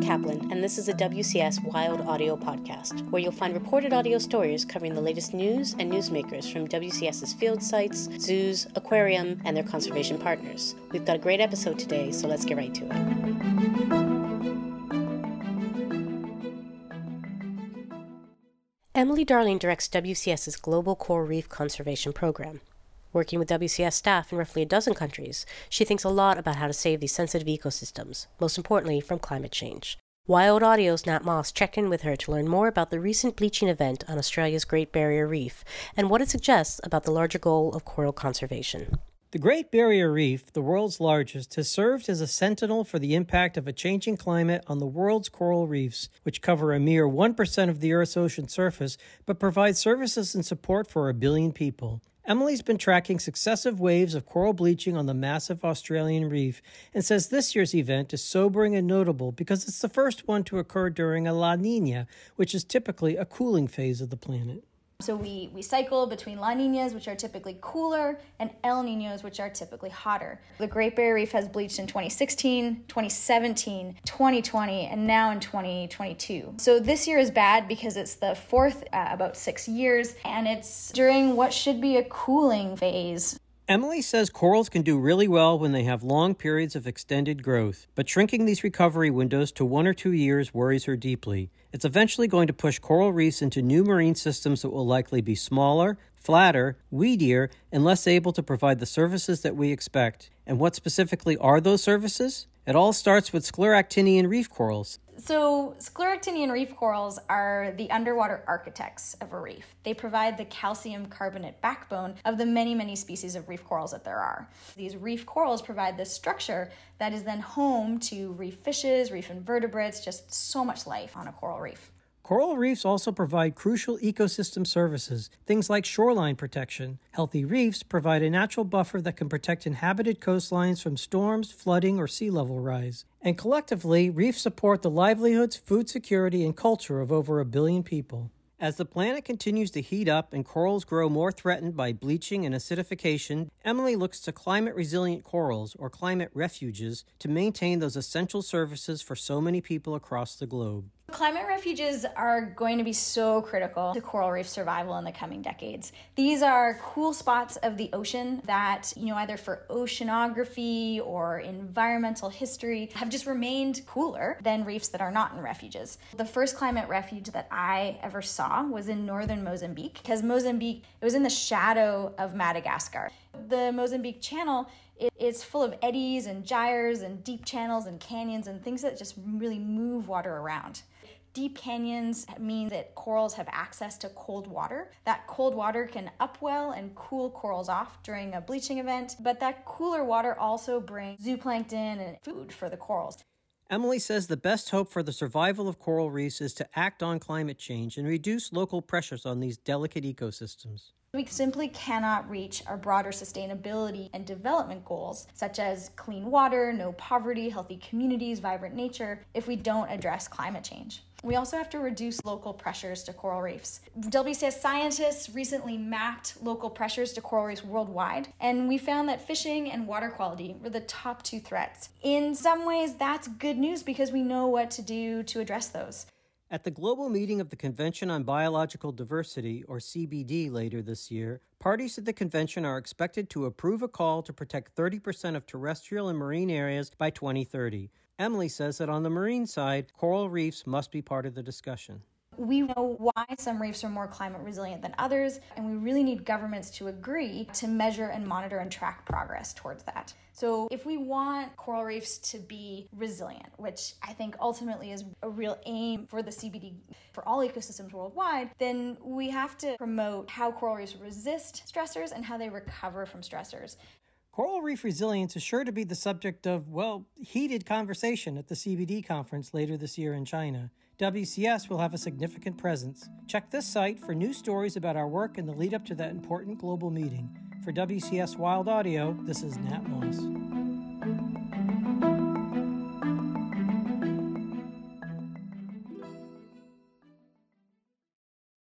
Kaplan, and this is a WCS Wild Audio podcast, where you'll find reported audio stories covering the latest news and newsmakers from WCS's field sites, zoos, aquarium, and their conservation partners. We've got a great episode today, so let's get right to it. Emily Darling directs WCS's Global Coral Reef Conservation Program. Working with WCS staff in roughly a dozen countries, she thinks a lot about how to save these sensitive ecosystems, most importantly from climate change. Wild Audio's Nat Moss checked in with her to learn more about the recent bleaching event on Australia's Great Barrier Reef and what it suggests about the larger goal of coral conservation. The Great Barrier Reef, the world's largest, has served as a sentinel for the impact of a changing climate on the world's coral reefs, which cover a mere 1% of the Earth's ocean surface but provide services and support for a billion people. Emily's been tracking successive waves of coral bleaching on the massive Australian reef and says this year's event is sobering and notable because it's the first one to occur during a La Nina, which is typically a cooling phase of the planet. So we, we cycle between La Ninas, which are typically cooler, and El Ninos, which are typically hotter. The Great Barrier Reef has bleached in 2016, 2017, 2020, and now in 2022. So this year is bad because it's the fourth uh, about six years, and it's during what should be a cooling phase. Emily says corals can do really well when they have long periods of extended growth, but shrinking these recovery windows to one or two years worries her deeply. It's eventually going to push coral reefs into new marine systems that will likely be smaller, flatter, weedier, and less able to provide the services that we expect. And what specifically are those services? It all starts with scleractinian reef corals. So, scleractinian reef corals are the underwater architects of a reef. They provide the calcium carbonate backbone of the many, many species of reef corals that there are. These reef corals provide the structure that is then home to reef fishes, reef invertebrates, just so much life on a coral reef. Coral reefs also provide crucial ecosystem services, things like shoreline protection. Healthy reefs provide a natural buffer that can protect inhabited coastlines from storms, flooding, or sea level rise. And collectively, reefs support the livelihoods, food security, and culture of over a billion people. As the planet continues to heat up and corals grow more threatened by bleaching and acidification, Emily looks to climate resilient corals, or climate refuges, to maintain those essential services for so many people across the globe. Climate refuges are going to be so critical to coral reef survival in the coming decades. These are cool spots of the ocean that, you know, either for oceanography or environmental history have just remained cooler than reefs that are not in refuges. The first climate refuge that I ever saw was in northern Mozambique because Mozambique, it was in the shadow of Madagascar. The Mozambique Channel it's full of eddies and gyres and deep channels and canyons and things that just really move water around. Deep canyons mean that corals have access to cold water. That cold water can upwell and cool corals off during a bleaching event, but that cooler water also brings zooplankton and food for the corals. Emily says the best hope for the survival of coral reefs is to act on climate change and reduce local pressures on these delicate ecosystems. We simply cannot reach our broader sustainability and development goals, such as clean water, no poverty, healthy communities, vibrant nature, if we don't address climate change. We also have to reduce local pressures to coral reefs. WCS scientists recently mapped local pressures to coral reefs worldwide, and we found that fishing and water quality were the top two threats. In some ways, that's good news because we know what to do to address those. At the global meeting of the Convention on Biological Diversity, or CBD, later this year, parties to the convention are expected to approve a call to protect 30% of terrestrial and marine areas by 2030. Emily says that on the marine side, coral reefs must be part of the discussion. We know why some reefs are more climate resilient than others, and we really need governments to agree to measure and monitor and track progress towards that. So, if we want coral reefs to be resilient, which I think ultimately is a real aim for the CBD for all ecosystems worldwide, then we have to promote how coral reefs resist stressors and how they recover from stressors. Coral reef resilience is sure to be the subject of, well, heated conversation at the CBD conference later this year in China. WCS will have a significant presence. Check this site for new stories about our work in the lead up to that important global meeting. For WCS Wild Audio, this is Nat Moss.